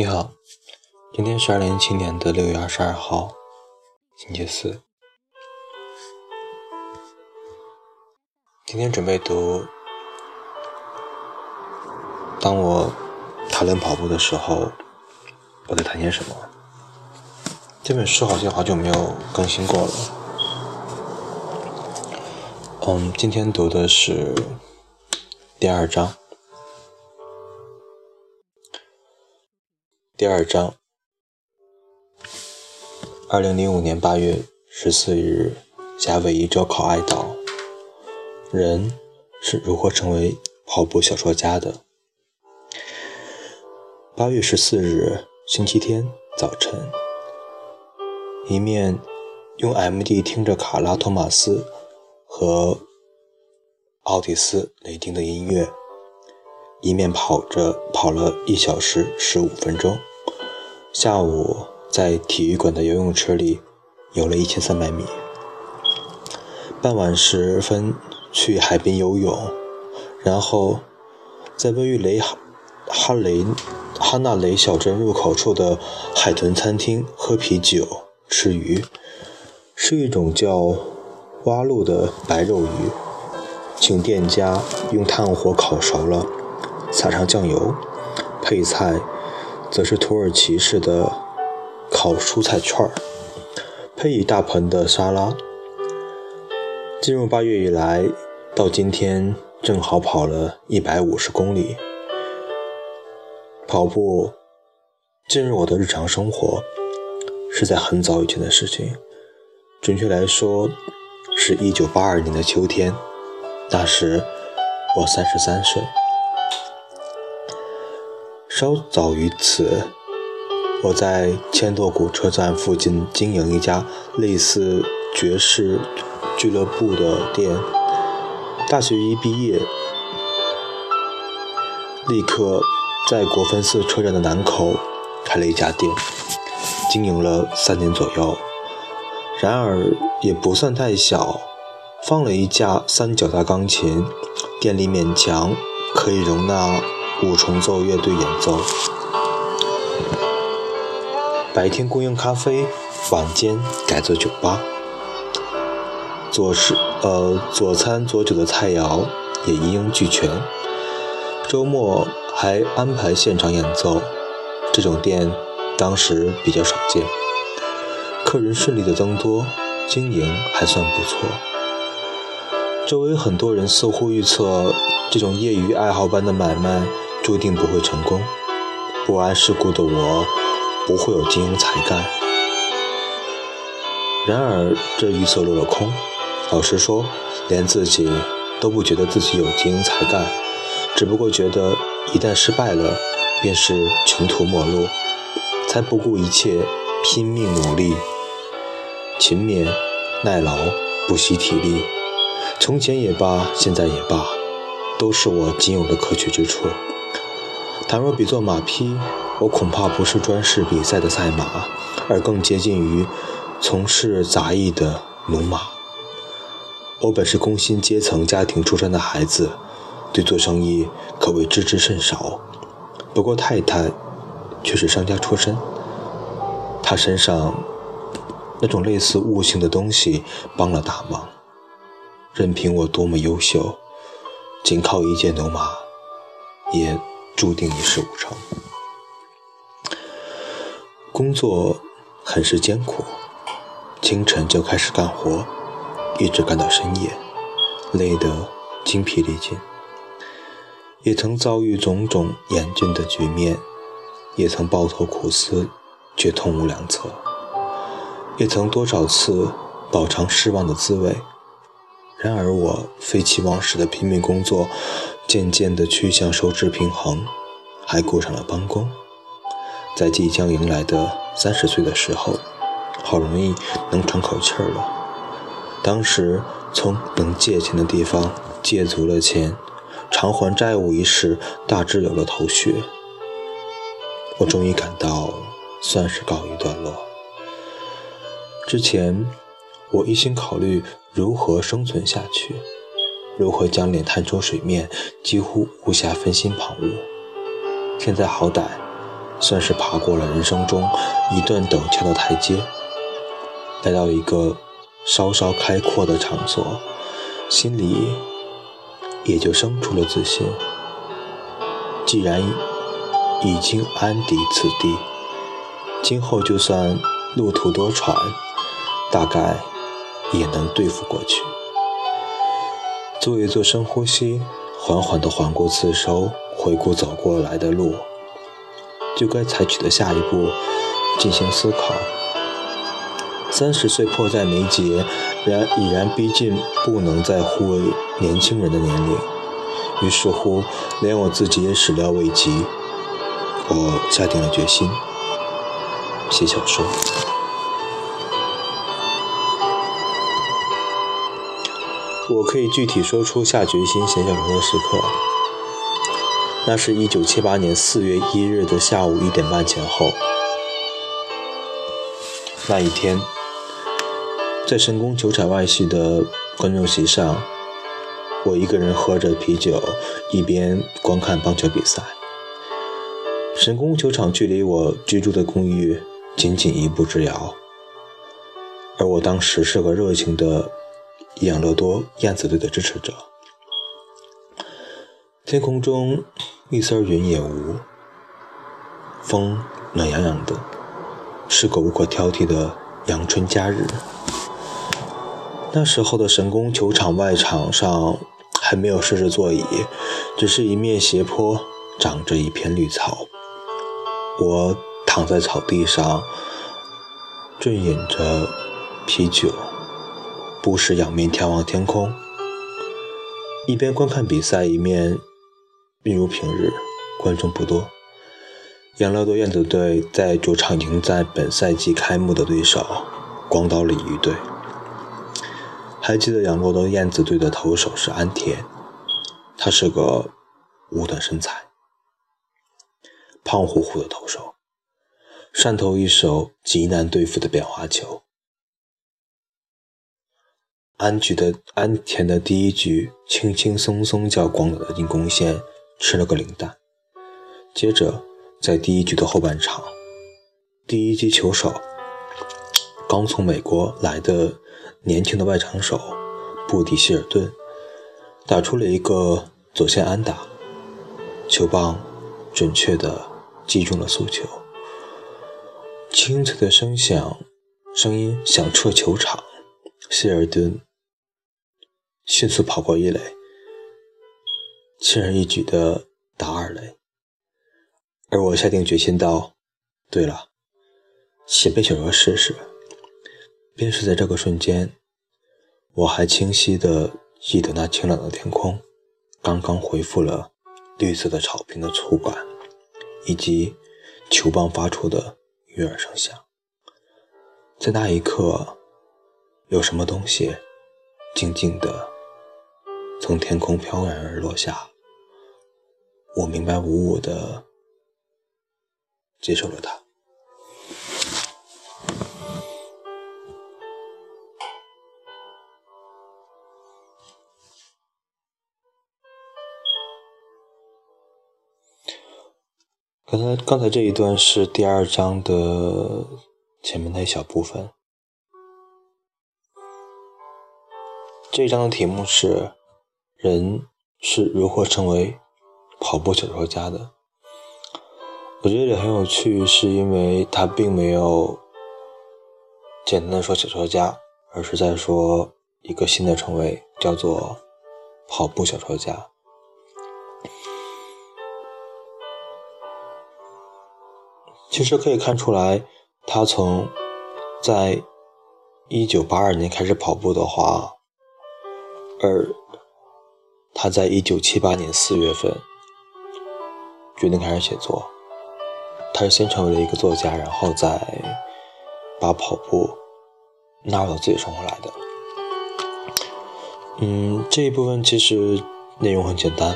你好，今天是二零一七年的六月二十二号，星期四。今天准备读。当我谈论跑步的时候，我在谈些什么？这本书好像好久没有更新过了。嗯，今天读的是第二章。第二章，二零零五年八月十四日，夏威夷周考爱岛，人是如何成为跑步小说家的？八月十四日，星期天早晨，一面用 M.D 听着卡拉·托马斯和奥蒂斯·雷丁的音乐，一面跑着跑了一小时十五分钟。下午在体育馆的游泳池里游了一千三百米。傍晚时分去海边游泳，然后在位于雷哈哈雷哈纳雷小镇入口处的海豚餐厅喝啤酒、吃鱼，是一种叫蛙鹿的白肉鱼，请店家用炭火烤熟了，撒上酱油，配菜。则是土耳其式的烤蔬菜串儿，配一大盆的沙拉。进入八月以来，到今天正好跑了一百五十公里。跑步进入我的日常生活，是在很早以前的事情。准确来说，是一九八二年的秋天，那时我三十三岁。稍早于此，我在千垛谷车站附近经营一家类似爵士俱乐部的店。大学一毕业，立刻在国分寺车站的南口开了一家店，经营了三年左右。然而也不算太小，放了一架三脚大钢琴，店里勉强可以容纳。五重奏乐队演奏，白天供应咖啡，晚间改做酒吧。左食呃左餐左酒的菜肴也一应俱全。周末还安排现场演奏，这种店当时比较少见。客人顺利的增多，经营还算不错。周围很多人似乎预测这种业余爱好般的买卖。注定不会成功。不谙世故的我，不会有经营才干。然而，这预测落了空。老实说，连自己都不觉得自己有经营才干，只不过觉得一旦失败了，便是穷途末路，才不顾一切拼命努力，勤勉耐劳，不惜体力。从前也罢，现在也罢，都是我仅有的可取之处。倘若比作马匹，我恐怕不是专事比赛的赛马，而更接近于从事杂役的奴马。我本是工薪阶层家庭出身的孩子，对做生意可谓知之甚少。不过太太却是商家出身，她身上那种类似悟性的东西帮了大忙。任凭我多么优秀，仅靠一介牛马，也。注定一事无成。工作很是艰苦，清晨就开始干活，一直干到深夜，累得精疲力尽。也曾遭遇种种严峻的局面，也曾抱头苦思，却痛无良策。也曾多少次饱尝失望的滋味。然而我废寝忘食的拼命工作。渐渐地趋向收支平衡，还过上了帮工。在即将迎来的三十岁的时候，好容易能喘口气儿了。当时从能借钱的地方借足了钱，偿还债务一事大致有了头绪。我终于感到算是告一段落。之前我一心考虑如何生存下去。如何将脸探出水面，几乎无暇分心旁骛。现在好歹算是爬过了人生中一段陡峭的台阶，来到一个稍稍开阔的场所，心里也就生出了自信。既然已经安抵此地，今后就算路途多舛，大概也能对付过去。做一做深呼吸，缓缓地缓过自收，回顾走过来的路，就该采取的下一步进行思考。三十岁迫在眉睫，然已然逼近不能再呼为年轻人的年龄。于是乎，连我自己也始料未及。我下定了决心，写小说。我可以具体说出下决心写小说的时刻，那是一九七八年四月一日的下午一点半前后。那一天，在神宫球场外系的观众席上。我一个人喝着啤酒，一边观看棒球比赛。神宫球场距离我居住的公寓仅仅一步之遥，而我当时是个热情的养乐多燕子队的支持者。天空中一丝云也无，风暖洋洋的，是个无可挑剔的阳春佳日。那时候的神宫球场外场上还没有设置座椅，只是一面斜坡，长着一片绿草。我躺在草地上，醉饮着啤酒，不时仰面眺望天空，一边观看比赛，一面一如平日，观众不多。养乐多燕子队在主场迎战本赛季开幕的对手——广岛鲤鱼队。还记得养乐多燕子队的投手是安田，他是个五短身材、胖乎乎的投手，善投一手极难对付的变化球。安局的安田的第一局轻轻松松叫广岛的进攻线吃了个零蛋。接着在第一局的后半场，第一击球手刚从美国来的。年轻的外场手布迪希尔顿打出了一个左线安打，球棒准确的击中了速球，清脆的声响，声音响彻球场。希尔顿迅速跑过一垒，轻而易举地打二垒，而我下定决心道：“对了，写背小说试试。”便是在这个瞬间，我还清晰地记得那晴朗的天空，刚刚恢复了绿色的草坪的触感，以及球棒发出的悦耳声响。在那一刻，有什么东西静静地从天空飘然而落下，我明白无误的接受了它。刚才刚才这一段是第二章的前面那一小部分。这一章的题目是“人是如何成为跑步小说家的”。我觉得也很有趣，是因为他并没有简单的说小说家，而是在说一个新的称谓，叫做跑步小说家。其实可以看出来，他从在一九八二年开始跑步的话，而他在一九七八年四月份决定开始写作。他是先成为了一个作家，然后再把跑步纳入到自己生活来的。嗯，这一部分其实内容很简单。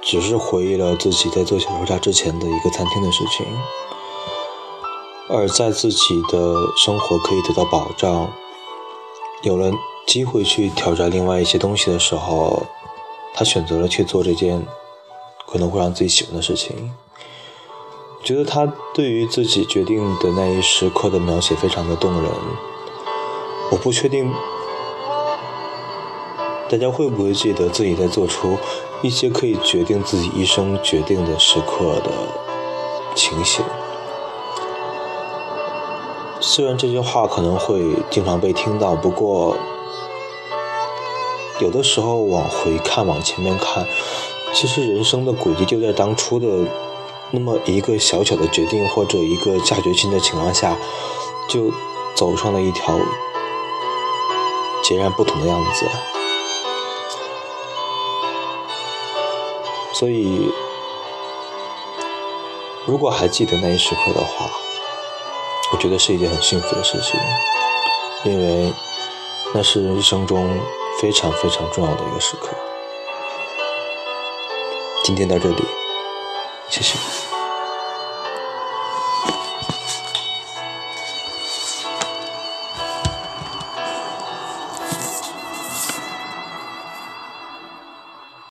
只是回忆了自己在做小说家之前的一个餐厅的事情，而在自己的生活可以得到保障，有了机会去挑战另外一些东西的时候，他选择了去做这件可能会让自己喜欢的事情，觉得他对于自己决定的那一时刻的描写非常的动人。我不确定大家会不会记得自己在做出一些可以决定自己一生决定的时刻的情形。虽然这些话可能会经常被听到，不过有的时候往回看、往前面看，其实人生的轨迹就在当初的那么一个小小的决定或者一个下决心的情况下，就走上了一条截然不同的样子。所以，如果还记得那一时刻的话，我觉得是一件很幸福的事情，因为那是人生中非常非常重要的一个时刻。今天到这里，谢谢。